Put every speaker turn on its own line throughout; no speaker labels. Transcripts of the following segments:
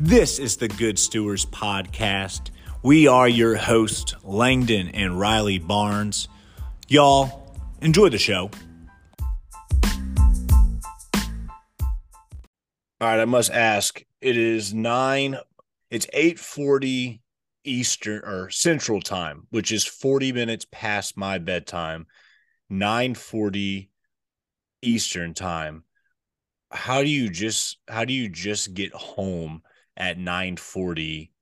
This is the Good Stewards Podcast. We are your hosts, Langdon and Riley Barnes. Y'all, enjoy the show. All right, I must ask. It is nine. It's eight forty Eastern or Central Time, which is forty minutes past my bedtime. Nine forty Eastern Time. How do you just how do you just get home at nine forty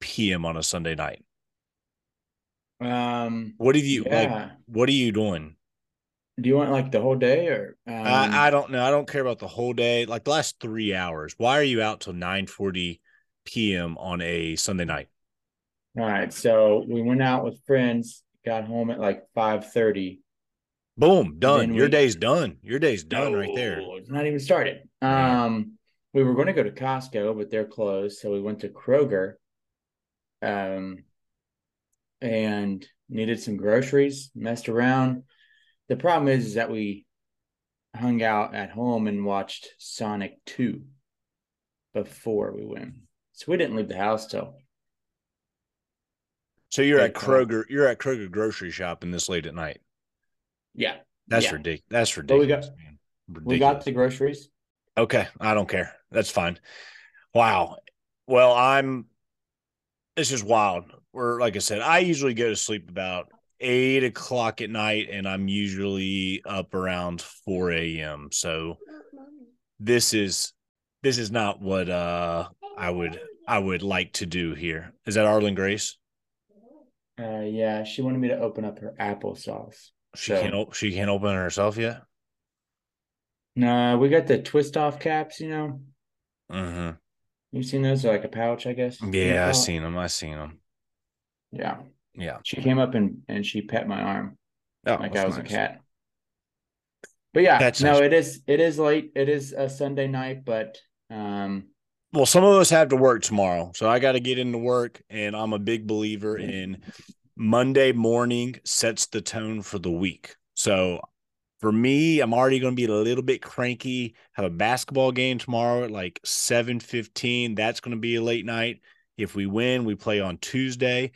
p.m. on a Sunday night?
Um,
What have you
yeah.
like? What are you doing?
Do you want like the whole day or? Um,
I, I don't know. I don't care about the whole day. Like the last three hours. Why are you out till nine forty p.m. on a Sunday night?
all right. So we went out with friends. Got home at like five thirty.
Boom, done. Your
we-
day's done. Your day's done right there.
It's not even started. Um, we were going to go to Costco, but they're closed. So we went to Kroger. Um, and needed some groceries. Messed around. The problem is, is that we hung out at home and watched Sonic Two before we went. So we didn't leave the house till
So you're at. Kroger. You're at Kroger grocery shopping this late at night.
yeah.
That's
Yeah.
ridiculous. That's
But we
ridiculous.
got-
man.
We got the groceries.
Okay, I don't care. That's fine. Wow. Well, I'm. This is wild. We're like I said. I usually go to sleep about eight o'clock at night, and I'm usually up around four a.m. So this is this is not what uh I would I would like to do here. Is that Arlen Grace?
Uh, yeah, she wanted me to open up her applesauce.
She
So-
can't she can't open it herself yet.
No, we got the twist off caps. You know,
hmm
you've seen those? They're like a pouch, I guess.
Yeah, I seen them. I seen them.
Yeah,
Yeah.
she came up and and she pet my arm
Oh,
like I was
nice.
a cat. But yeah,
That's
no,
nice.
it is it is late. It is a Sunday night, but um,
Well, some of us have to work tomorrow, so I got to get into work, and I'm a big believer in Monday morning sets the tone for the week. So for me, I'm already going to be a little bit cranky. Have a basketball game tomorrow at like 7:15. That's going to be a late night. If we win, we play on Tuesday,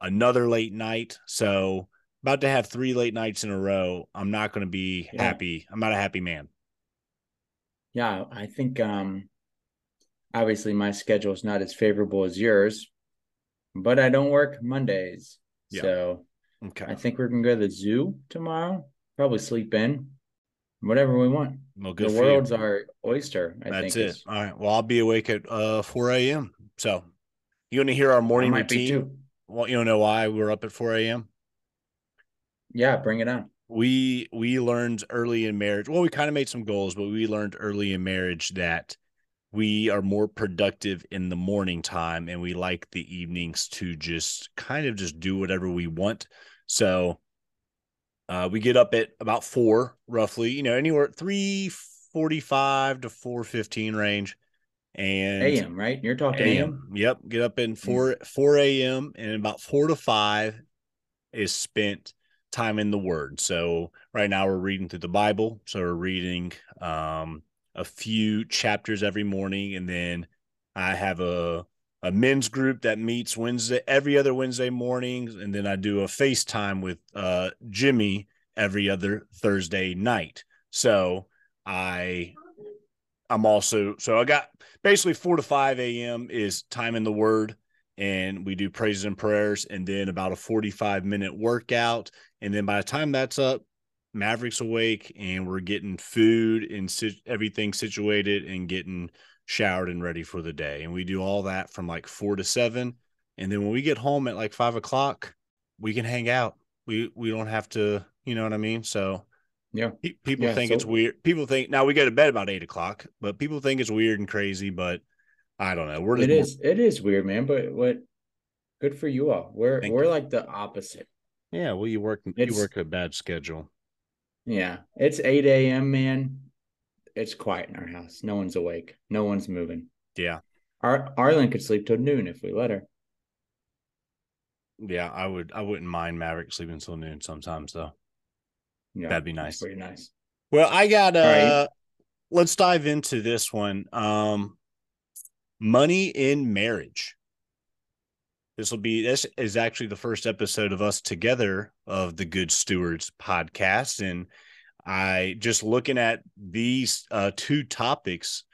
another late night. So about to have three late nights in a row. I'm not going to be
Yeah.
happy. I'm not a happy man.
yeah, I think um, obviously my schedule is not as favorable as yours, but I don't work Mondays,
Yeah.
so
Okay.
I think we're gonna go to the zoo tomorrow. Probably sleep in, whatever we want.
Well,
the
for you.
world's our oyster. I
That's
think
it.
is-
All right. Well, I'll be awake at uh 4 a.m. So you want to hear our morning routine?
too.
Well, you don't know why we're up at 4 a.m.
Yeah, bring it on.
We we learned early in marriage. Well, we kind of made some goals, but we learned early in marriage that we are more productive in the morning time and we like the evenings to just kind of just do whatever we want. So uh we get up at about four roughly, you know, anywhere 345 to 415 range. And
AM, right? You're talking AM.
Yep. Get up in four four a.m. and about four to five is spent time in the Word. So right now we're reading through the Bible. So we're reading um, a few chapters every morning, and then I have a a men's group that meets Wednesday every other Wednesday morning, and then I do a FaceTime with uh, Jimmy every other Thursday night. So I I'm also so I got basically four to five a.m. is time in the Word, and we do praises and prayers, and then about a forty-five minute workout, and then by the time that's up, Maverick's awake, and we're getting food and everything situated, and getting showered and ready for the day, and we do all that from like four to seven, and then when we get home at like five o'clock, we can hang out. We we don't have to, you know what I mean? So
Yeah.
Pe- People
Yeah,
think
so-
it's weird. People think now we go to bed about eight o'clock, but people think it's weird and crazy. But I don't know. We're
It is. It is weird, man. But what? Good for you all. We're
Thank
we're
you.
like the opposite.
Yeah. Well, you work. You work a bad schedule.
Yeah, it's eight a.m. Man, it's quiet in our house. No one's awake. No one's moving.
Yeah.
Ar- Arlen could sleep till noon if we let her.
Yeah. I would. I wouldn't mind Maverick sleeping till noon sometimes though.
Yeah,
That'd be nice.
Pretty nice.
Well, I got. Uh,
right.
let's dive into this one. Um, money in marriage. This will be this is actually the first episode of us together of the Good Stewards podcast, and I just looking at these uh, two topics.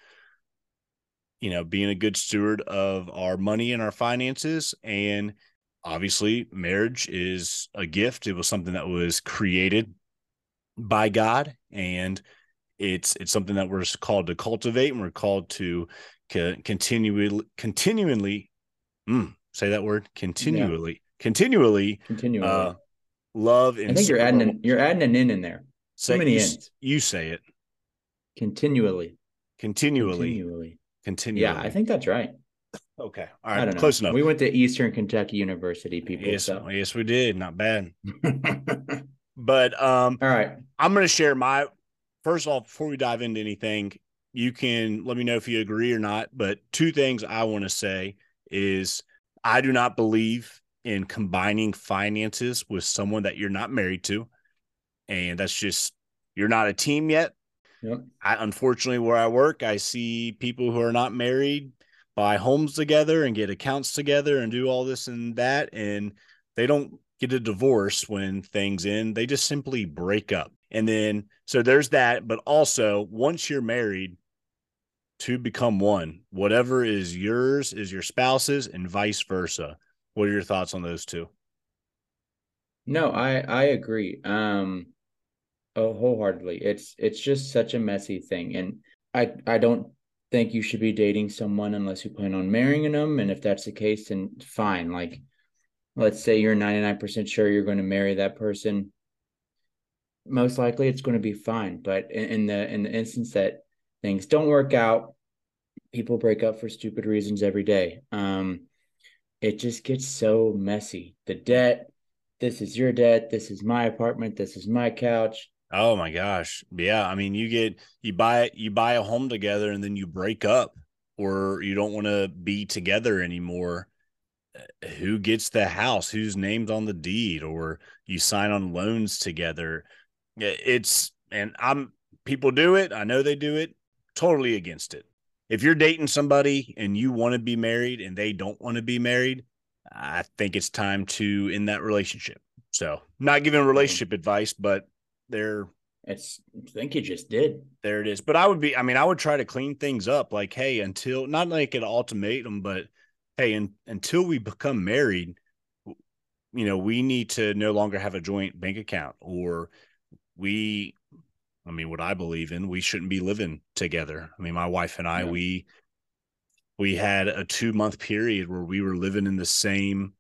You know, being a good steward of our money and our finances, and obviously, marriage is a gift. It was something that was created by God, and it's it's something that we're called to cultivate, and we're called to co- continually continually mm, say that word continually yeah. continually
continually uh,
love and
I think you're adding an, you're adding an in in there.
So many you, ends. You say it.
Continually.
Continually. Continually. Continually.
Yeah, I think that's right.
Okay. All right. Close enough.
We went to Eastern Kentucky University, people.
Yes,
so.
yes, we did. Not bad. but um
all right.
I'm gonna share my first of all, before we dive into anything, you can let me know if you agree or not. But two things I want to say is I do not believe in combining finances with someone that you're not married to. And that's just, you're not a team yet.
Yep.
I, unfortunately, where I work, I see people who are not married buy homes together and get accounts together and do all this and that. And they don't get a divorce when things end, they just simply break up. And then, so there's that. But also, once you're married, to become one. Whatever is yours is your spouse's, and vice versa. What are your thoughts on those two?
No, I I agree. Um, oh, wholeheartedly. It's it's just such a messy thing, and I I don't think you should be dating someone unless you plan on marrying them. And if that's the case, then fine. Like, let's say you're 99% sure you're going to marry that person. Most likely it's going to be fine. But in, in the in the instance that things don't work out. People break up for stupid reasons every day. Um, it just gets so messy. The debt, this is your debt, this is my apartment, this is my couch.
Oh my gosh. Yeah. I mean, you get you buy you buy a home together and then you break up or you don't want to be together anymore. Uh, who gets the house? Who's named on the deed? Or you sign on loans together. It's and I'm people do it. I know they do it totally against it. If you're dating somebody and you want to be married and they don't want to be married, I think it's time to end that relationship. So, not giving relationship advice, but there.
It's. I think you just did.
There it is. But I would be. I mean, I would try to clean things up. Like, hey, until not like an ultimatum, but hey, and until we become married, you know, we need to no longer have a joint bank account, or we I mean, what I believe in, we shouldn't be living together. I mean, my wife and I, yeah. we we had a two month period where we were living in the same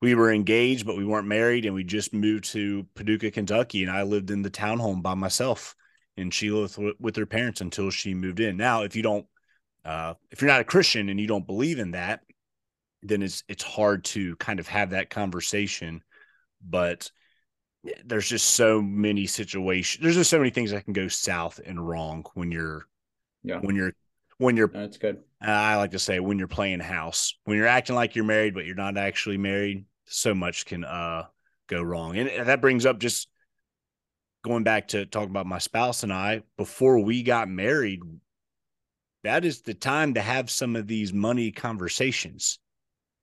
we were engaged, but we weren't married, and we just moved to Paducah, Kentucky, and I lived in the townhome by myself, and she lived with, her parents until she moved in. Now, if you don't, uh, if you're not a Christian and you don't believe in that, then it's it's hard to kind of have that conversation. But there's just so many situations. There's just so many things that can go south and wrong when you're,
yeah,
when you're, when you're.
That's good.
I like to say when you're playing house, when you're acting like you're married but you're not actually married. So much can uh go wrong, and that brings up just going back to talk about my spouse and I before we got married. That is the time to have some of these money conversations.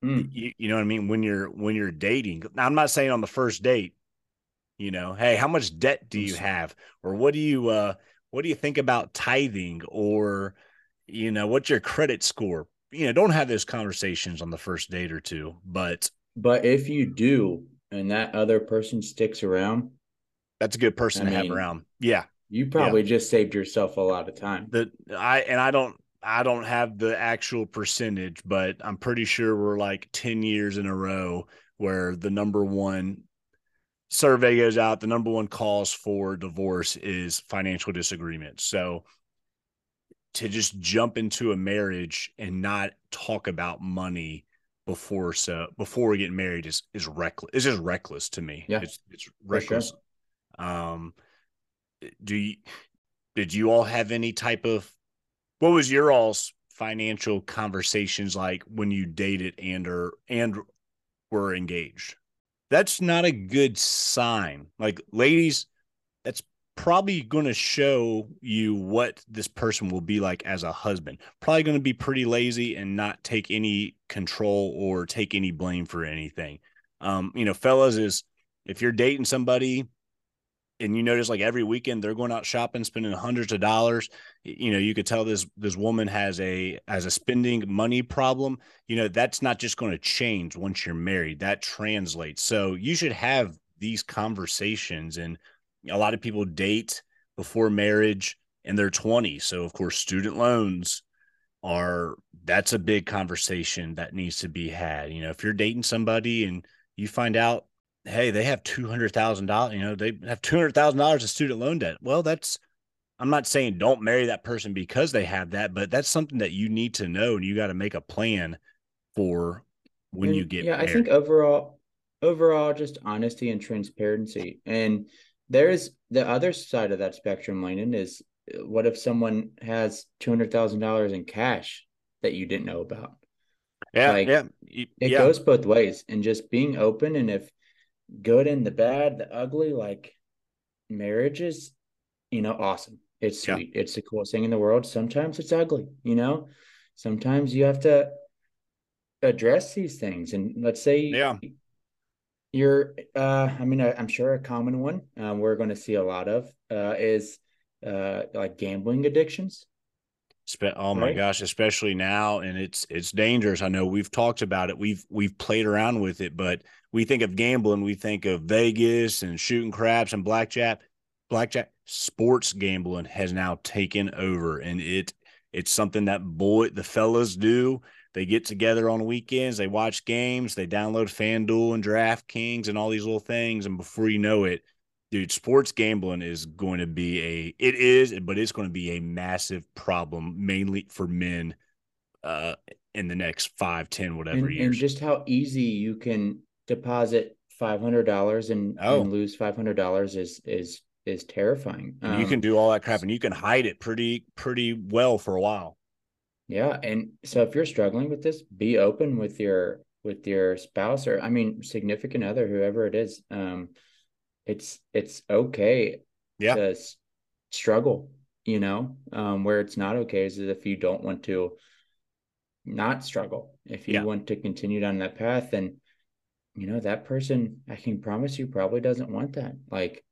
Mm.
You, you know what I mean? When you're when you're dating. Now, I'm not saying on the first date you know hey how much debt do you have or what do you uh what do you think about tithing or you know what's your credit score you know don't have those conversations on the first date or two but
but if you do and that other person sticks around
that's a good person I to mean, have around yeah
you probably yeah. just saved yourself a lot of time
the i and i don't i don't have the actual percentage but i'm pretty sure we're like 10 years in a row where the number one survey goes out, the number one cause for divorce is financial disagreement. So to just jump into a marriage and not talk about money before so before we get married is is reckless. It's just reckless to me.
Yeah,
it's it's reckless. Sure. Um, do you did you all have any type of what was your all's financial conversations like when you dated and or and were engaged? that's not a good sign. Like ladies, that's probably going to show you what this person will be like as a husband. Probably going to be pretty lazy and not take any control or take any blame for anything. Um, you know, fellas, is if you're dating somebody and you notice like every weekend they're going out shopping spending hundreds of dollars you know you could tell this this woman has a has a spending money problem you know that's not just going to change once you're married that translates so you should have these conversations and a lot of people date before marriage in their 20. so of course student loans are that's a big conversation that needs to be had you know if you're dating somebody and you find out hey, they have two hundred thousand dollars. You know, they have two hundred thousand dollars of student loan debt. Well, that's I'm not saying don't marry that person because they have that, but that's something that you need to know, and you got to make a plan for when and, you get.
Yeah, married. I think overall, overall, just honesty and transparency. And there's the other side of that spectrum, Langdon, is uh, what if someone has two hundred thousand dollars in cash that you didn't know about?
Yeah, like, yeah,
it
yeah.
goes both ways, and just being open. And if good and the bad, the ugly, like marriage is, you know, awesome. It's sweet. Yeah. It's the coolest thing in the world. Sometimes it's ugly, you know. Sometimes you have to address these things. And let's say
yeah.
You're uh I mean I, am sure a common one uh, we're going to see a lot of uh is uh like gambling addictions
oh my right? gosh, especially now, and it's it's dangerous. I know we've talked about it. We've we've played around with it, but we think of gambling, we think of Vegas and shooting craps and blackjack. Blackjack sports gambling has now taken over, and it it's something that boy the fellas do. They get together on weekends, they watch games, they download FanDuel and DraftKings and all these little things, and before you know it, dude, sports gambling is going to be a it is, but it's going to be a massive problem, mainly for men, uh, in the next five, ten, whatever
and,
years.
And just how easy you can deposit five hundred dollars and, oh. and lose five hundred dollars is is is terrifying.
Um, you can um, do all that crap, and you can hide it pretty pretty well for a while.
Yeah, and so if you're struggling with this, be open with your with your spouse or I mean significant other, whoever it is. Um, it's it's okay
yeah.
to struggle you know um, where it's not okay is if you don't want to not struggle if you yeah. want to continue down that path and you know that person i can promise you probably doesn't want that like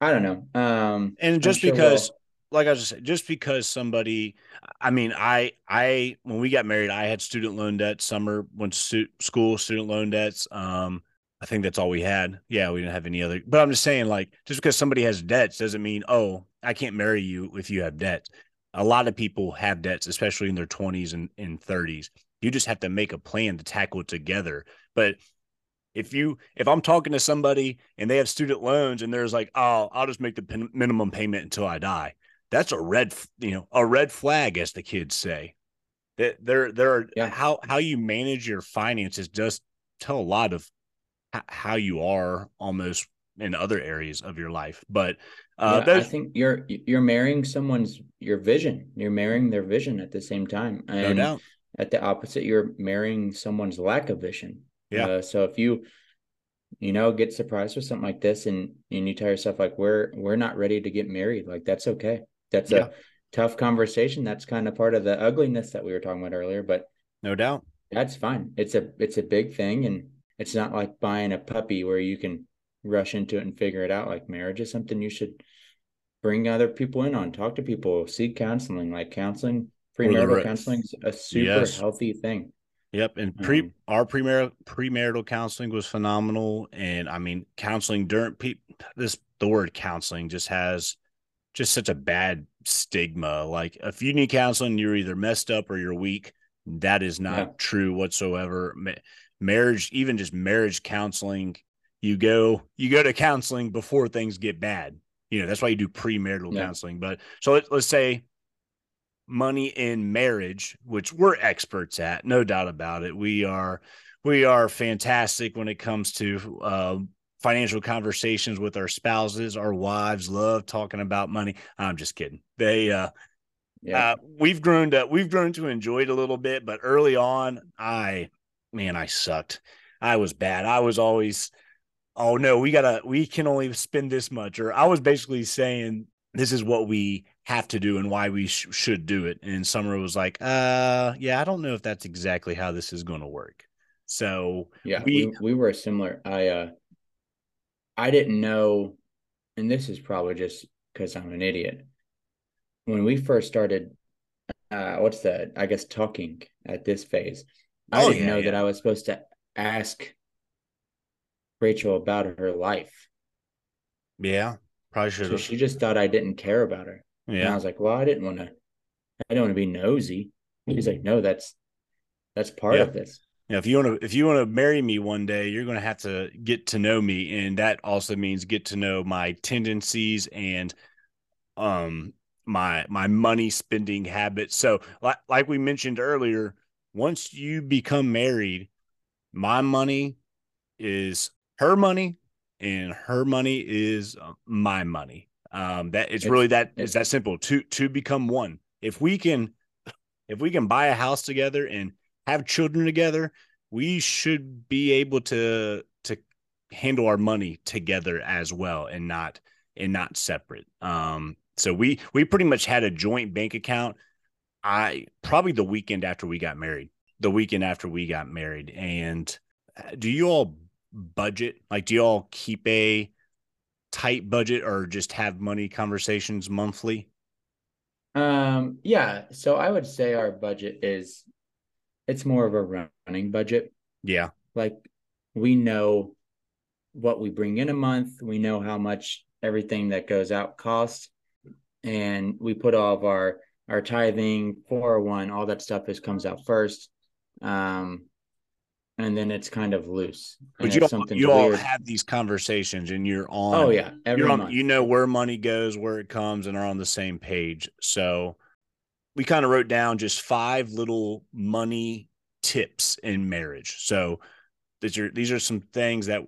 i don't know um
and just sure because we'll... like i was just saying, just because somebody i mean i i when we got married i had student loan debt summer went to school student loan debts um I think that's all we had. Yeah, we didn't have any other. But I'm just saying, like, just because somebody has debts doesn't mean, oh, I can't marry you if you have debts. A lot of people have debts, especially in their 20s and, and 30s. You just have to make a plan to tackle it together. But if you if I'm talking to somebody and they have student loans and there's like, oh, I'll just make the minimum payment until I die. That's a red, you know, a red flag, as the kids say. That there, there are yeah. how how you manage your finances does tell a lot of how you are almost in other areas of your life. But
uh, yeah, I think you're you're marrying someone's your vision. You're marrying their vision at the same time, and no at the opposite, you're marrying someone's lack of vision.
Yeah.
Uh, so if you you know get surprised with something like this, and and you tell yourself like we're we're not ready to get married, like that's okay. That's yeah. a tough conversation. That's kind of part of the ugliness that we were talking about earlier. But
no doubt,
that's fine. It's a it's a big thing, and it's not like buying a puppy where you can rush into it and figure it out. Like marriage is something you should bring other people in on, talk to people, seek counseling. Like counseling, premarital counseling is a super yes. healthy thing.
Yep, and pre um, our premarital premarital counseling was phenomenal, and I mean counseling during pe- this the word counseling just has just such a bad stigma. Like if you need counseling, you're either messed up or you're weak. That is not yeah. true whatsoever marriage, even just marriage counseling, you go you go to counseling before things get bad. You know, that's why you do premarital yeah. counseling. But so let, let's say money in marriage, which we're experts at, no doubt about it. We are we are fantastic when it comes to uh, financial conversations with our spouses. Our wives love talking about money. I'm just kidding. They uh yeah. Uh, we've grown to we've grown to enjoy it a little bit, but early on, I man, I sucked. I was bad. I was always oh no, we gotta, we can only spend this much. Or I was basically saying, this is what we have to do and why we sh- should do it. And Summer was like, uh, yeah, I don't know if that's exactly how this is going to work. So
yeah, we, we, we were similar. I, uh, I didn't know, and this is probably just because I'm an idiot. When we first started, uh, what's that? I guess talking at this phase, I oh, didn't yeah, know yeah. that I was supposed to ask Rachel about her life.
Yeah, probably should.
So she just thought I didn't care about her. Yeah, and I was like, well, I didn't want to. I don't want to be nosy. He's like, no, that's that's part yeah. of this.
Yeah, if you want to if you want to marry me one day, you're going to have to get to know me, and that also means get to know my tendencies and um my my money spending habits. So, like like we mentioned earlier, once you become married, my money is her money and her money is uh, my money. Um, that it's, it's really that it's that simple to to become one. If we can if we can buy a house together and have children together, we should be able to to handle our money together as well and not and not separate. Um, so we we pretty much had a joint bank account. I probably the weekend after we got married, the weekend after we got married. And uh, do you all budget? Like, do you all keep a tight budget or just have money conversations monthly?
Um, yeah. So I would say our budget is it's more of a running budget.
Yeah.
Like we know what we bring in a month, we know how much everything that goes out costs, and we put all of our our tithing, 401, all that stuff is comes out first. Um, and then it's kind of loose.
But you all, you all have these conversations and you're on.
Oh yeah,
every on, month. You know where money goes, where it comes, and are on the same page. So we kind of wrote down just five little money tips in marriage. So these are these are some things that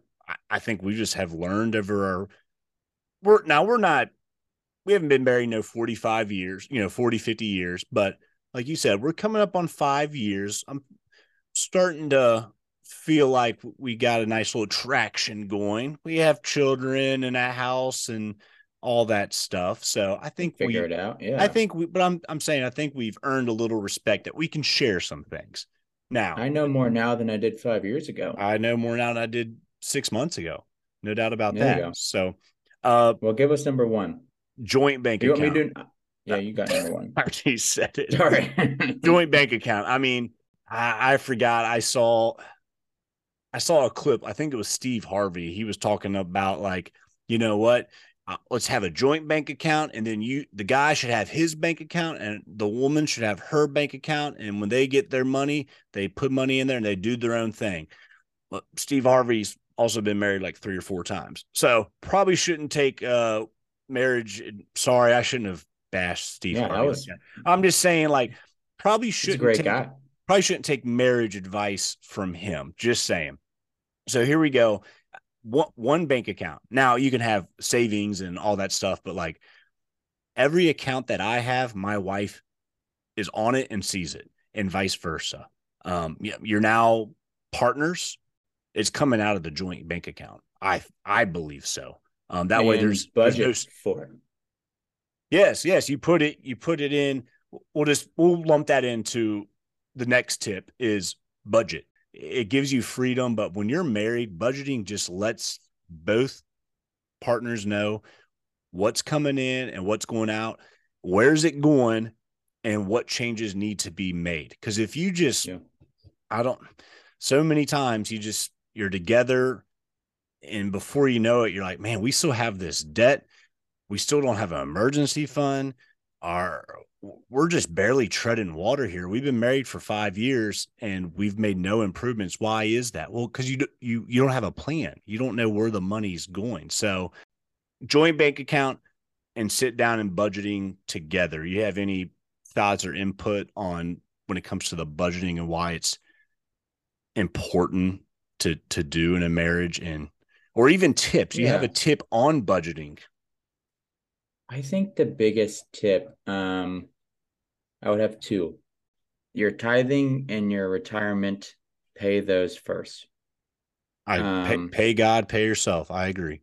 I think we just have learned over our. We're now we're not we haven't been married no 45 years, you know, 40, 50 years, but like you said, we're coming up on five years. I'm starting to feel like we got a nice little traction going. We have children and a house and all that stuff. So I think
figure
we,
it out. Yeah.
I think we, but I'm I'm saying I think we've earned a little respect that we can share some things. Now
I know more now than I did five years ago.
I know more now than I did six months ago. No doubt about there that. So, uh,
well, give us number one.
Joint bank you account. Want me
to, yeah, you got number one.
I already said it. Sorry. joint bank account. I mean, I, I forgot. I saw I saw a clip. I think it was Steve Harvey. He was talking about like, you know what? Uh, let's have a joint bank account, and then you, the guy, should have his bank account, and the woman should have her bank account. And when they get their money, they put money in there and they do their own thing. But Steve Harvey's also been married like three or four times, so probably shouldn't take uh marriage. Sorry, I shouldn't have bashed Steve yeah, Harvey. Was, I'm just saying, like, probably shouldn't.
great
take,
guy.
Probably shouldn't take marriage advice from him. Just saying. So here we go. One, one bank account. Now you can have savings and all that stuff, but like every account that I have, my wife is on it and sees it, and vice versa. Um, you're now partners. It's coming out of the joint bank account. I I believe so. Um, that and way there's
budget there's no, for it.
Yes, yes. You put it. You put it in. We'll just we'll lump that into the next tip is budget it gives you freedom. But when you're married, budgeting just lets both partners know what's coming in and what's going out, where's it going, and what changes need to be made. Because if you just, yeah. I don't, so many times you just, you're together and before you know it, you're like, man, we still have this debt. We still don't have an emergency fund. Our we're just barely treading water here. We've been married for five years and we've made no improvements. Why is that? Well, because you you you don't have a plan. You don't know where the money's going. So, joint bank account and sit down and budgeting together. You have any thoughts or input on when it comes to the budgeting and why it's important to to do in a marriage and or even tips? You yeah. have a tip on budgeting.
I think the biggest tip um I would have two. Your tithing and your retirement, pay those first.
I
Um,
pay, pay God, pay yourself. I agree.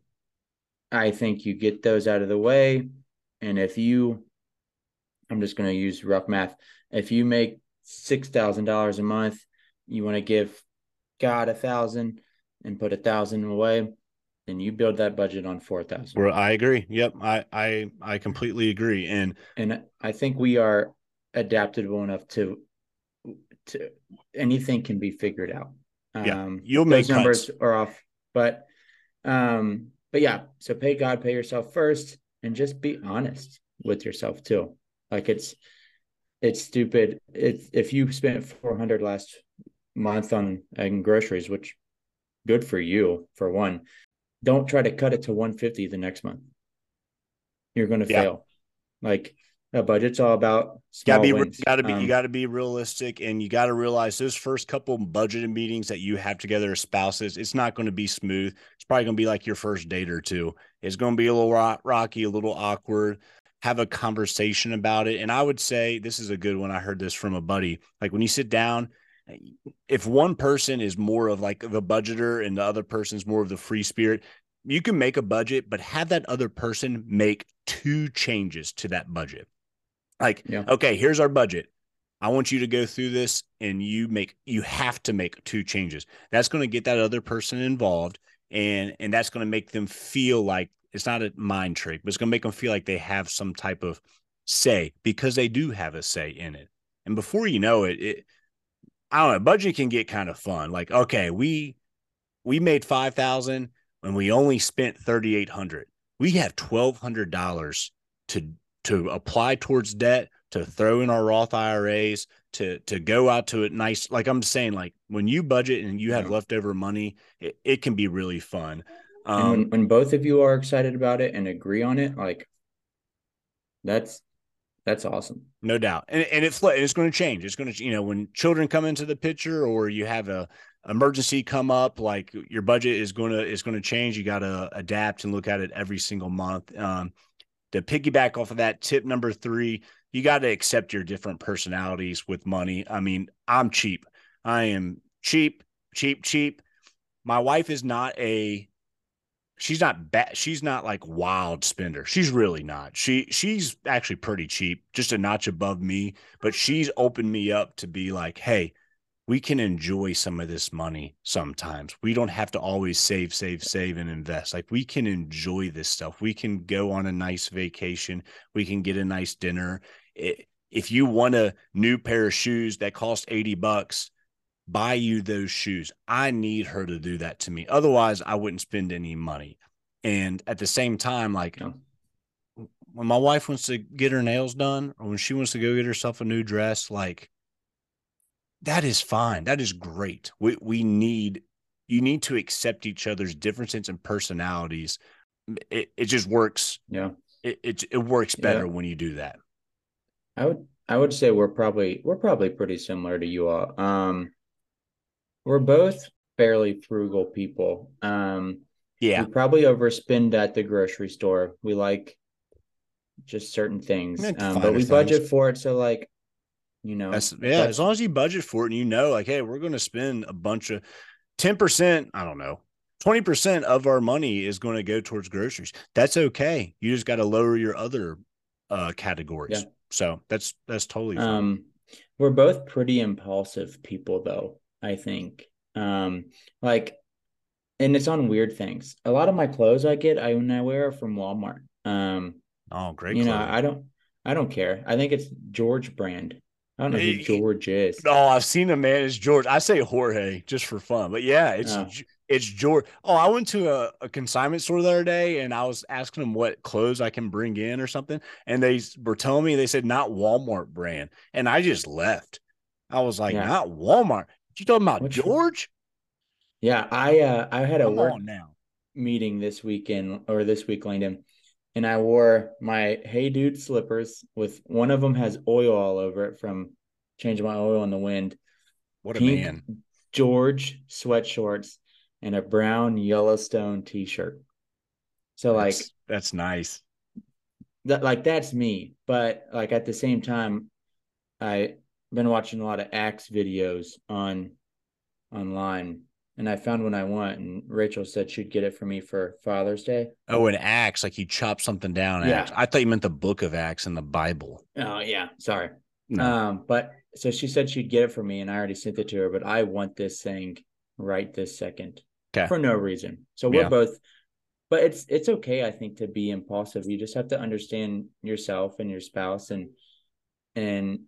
I think you get those out of the way. And if you, I'm just going to use rough math. If you make $6,000 a month, you want to give God a thousand and put a thousand away, then you build that budget on 4,000.
Well, I agree. Yep, I I I completely agree. And
And I think we are adaptable enough to, to anything can be figured out.
Yeah,
Um,
you'll make
those numbers are off, but, um, but yeah, so pay God, pay yourself first, and just be honest with yourself too. Like it's, it's stupid. It's if you spent four hundred last month on, on groceries, which good for you for one. Don't try to cut it to one fifty the next month. You're going to
Yeah.
fail. Like a budget's all about small
gotta be
wins.
gotta be
Um,
you gotta be realistic and you gotta realize those first couple budgeting meetings that you have together as spouses it's not going to be smooth it's probably going to be like your first date or two it's going to be a little rock, rocky a little awkward have a conversation about it and i would say this is a good one i heard this from a buddy like when you sit down if one person is more of like the budgeter and the other person's more of the free spirit you can make a budget but have that other person make two changes to that budget like,
Yeah.
okay, here's our budget. I want you to go through this and you make you have to make two changes. That's going to get that other person involved and and that's going to make them feel like it's not a mind trick, but it's going to make them feel like they have some type of say because they do have a say in it. And before you know it, it I don't know, budget can get kind of fun. Like, okay, we we made 5,000 and we only spent 3,800. We have $1,200 to to apply towards debt, to throw in our Roth IRAs, to to go out to a nice like I'm saying, like when you budget and you have
Yeah.
leftover money, it, it can be really fun.
and
Um,
when, when both of you are excited about it and agree on it, like that's that's awesome.
no doubt, and and it's it's going to change. It's going to you know when children come into the picture or you have a emergency come up, like your budget is going to is going to change. You got to adapt and look at it every single month. Um, to piggyback off of that, tip number three, you got to accept your different personalities with money. I mean, I'm cheap. I am cheap, cheap, cheap. My wife is not a she's not bad she's not like wild spender. She's really not. She she's actually pretty cheap, just a notch above me, but she's opened me up to be like, "Hey, we can enjoy some of this money sometimes. We don't have to always save, save, save, and invest. Like we can enjoy this stuff. We can go on a nice vacation. We can get a nice dinner. It, if you want a new pair of shoes that cost 80 bucks, buy you those shoes. I need her to do that to me. Otherwise, I wouldn't spend any money. And at the same time, like
No.
when my wife wants to get her nails done or when she wants to go get herself a new dress, like that is fine. That is great. We we need you need to accept each other's differences and personalities. It it just works.
Yeah.
It it, it works better
Yeah.
when you do that.
I would I would say we're probably we're probably pretty similar to you all. Um we're both fairly frugal people. Um
Yeah.
we probably overspend at the grocery store. We like just certain things. Um, but we
things.
budget for it so like you know
That's yeah,
that's-
as long as you budget for it and you know, like, hey, we're going to spend a bunch of 10%, I don't know, 20% of our money is going to go towards groceries. That's okay. You just got to lower your other uh categories.
Yeah.
So that's that's totally fine.
Um, we're both pretty impulsive people, though. I think, um, like, and it's on weird things. A lot of my clothes I get, I when I wear are from Walmart. Um,
oh, great.
you know. I don't, I don't care. I think it's George brand. I don't know who George is.
Oh, I've seen a man. It's George. I say Jorge just for fun, but yeah, it's
Oh.
It's George. Oh, I went to a, a consignment store the other day, and I was asking them what clothes I can bring in or something, and they were telling me they said not Walmart brand, and I just left. I was like,
Yeah.
not Walmart. You talking about
Which-
George?
Yeah, I uh, I had a
Come
work
now.
meeting this weekend or this week, Langdon, and I wore my Hey Dude slippers with one of them has oil all over it from changing my oil in the wind.
What a
Pink
man.
George sweatshorts and a brown Yellowstone t-shirt. So like
That's, that's nice.
that like that's me. But like at the same time, I've been watching a lot of axe videos on online and I found one I want, and Rachel said she'd get it for me for Father's Day.
Oh, an axe, like you chop something down.
Yeah.
Axe. I thought you meant the book of Acts in the Bible.
Oh yeah, sorry.
No.
Um, but so she said she'd get it for me, and I already sent it to her. But I want this thing right this second
'Kay.
for no reason. So we're
Yeah.
both, but it's it's okay. I think to be impulsive. You just have to understand yourself and your spouse, and and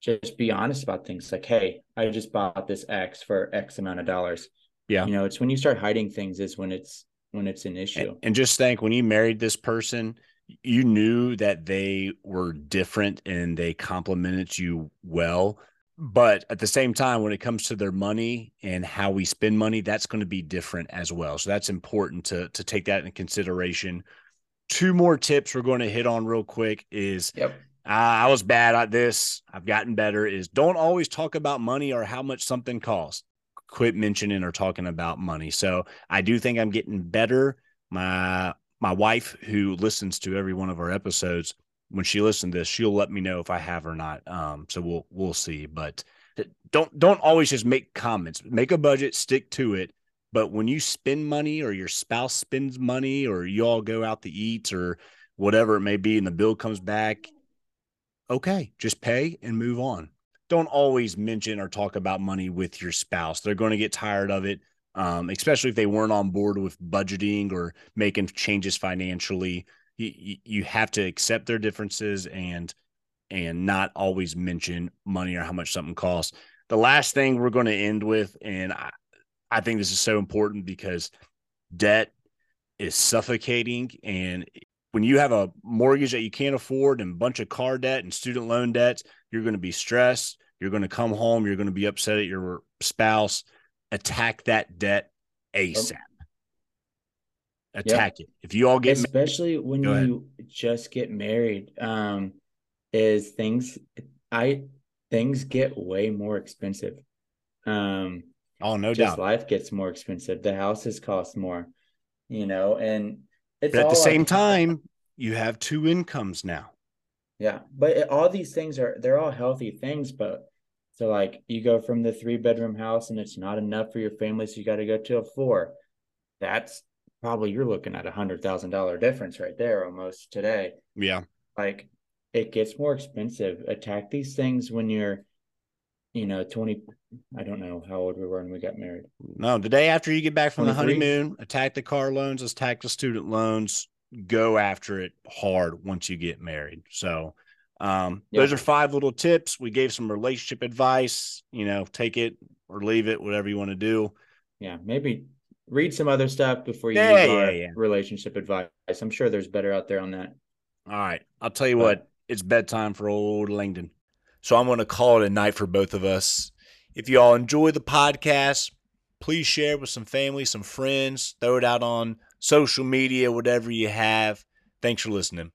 just be honest about things. Like, hey, I just bought this axe for X amount of dollars.
Yeah.
You know, it's when you start hiding things is when it's when it's an issue.
And, and just think when you married this person, you knew that they were different and they complimented you well. But at the same time, when it comes to their money and how we spend money, that's going to be different as well. So that's important to to take that in consideration. Two more tips we're going to hit on real quick is
Yep.
Uh, I was bad at this. I've gotten better. Is don't always talk about money or how much something costs. Quit mentioning or talking about money. So I do think I'm getting better. My my wife, who listens to every one of our episodes, when she listens to this, she'll let me know if I have or not. Um, so we'll we'll see. But don't don't always just make comments. Make a budget, stick to it. But when you spend money or your spouse spends money or you all go out to eat or whatever it may be and the bill comes back, okay, just pay and move on. Don't always mention or talk about money with your spouse. They're going to get tired of it, um, especially if they weren't on board with budgeting or making changes financially. You, you, have to accept their differences and and not always mention money or how much something costs. The last thing we're going to end with, and I, I think this is so important because debt is suffocating and when you have a mortgage that you can't afford and a bunch of car debt and student loan debts, you're going to be stressed. You're going to come home. You're going to be upset at your spouse. Attack that debt ASAP. Attack it. If you all get,
especially when
Go ahead.
you just get married, um, is things I things get way more expensive. Um,
oh no
just
doubt.
life gets more expensive. The houses cost more, you know, and it's
But at the same time, you have two incomes now.
Yeah, but it- all these things are they're all healthy things, but so like you go from the three bedroom house and it's not enough for your family, so you got to go to a four. That's probably you're looking at a hundred thousand dollar difference right there almost today.
Yeah.
Like it gets more expensive. Attack these things when you're, you know, twenty. I don't know how old we were when we got married.
No, the day after you get back from the honeymoon, attack the car loans, attack the student loans, go after it hard once you get married. So, um,
Yeah.
those are five little tips. We gave some relationship advice, you know, take it or leave it, whatever you want to do.
Yeah, maybe read some other stuff before you
Yeah,
use
yeah,
our
yeah.
relationship advice. I'm sure there's better out there on that.
All right. I'll tell you
But-
what, it's bedtime for old Langdon. So I'm going to call it a night for both of us. If you all enjoy the podcast, please share it with some family, some friends, throw it out on social media, whatever you have. Thanks for listening.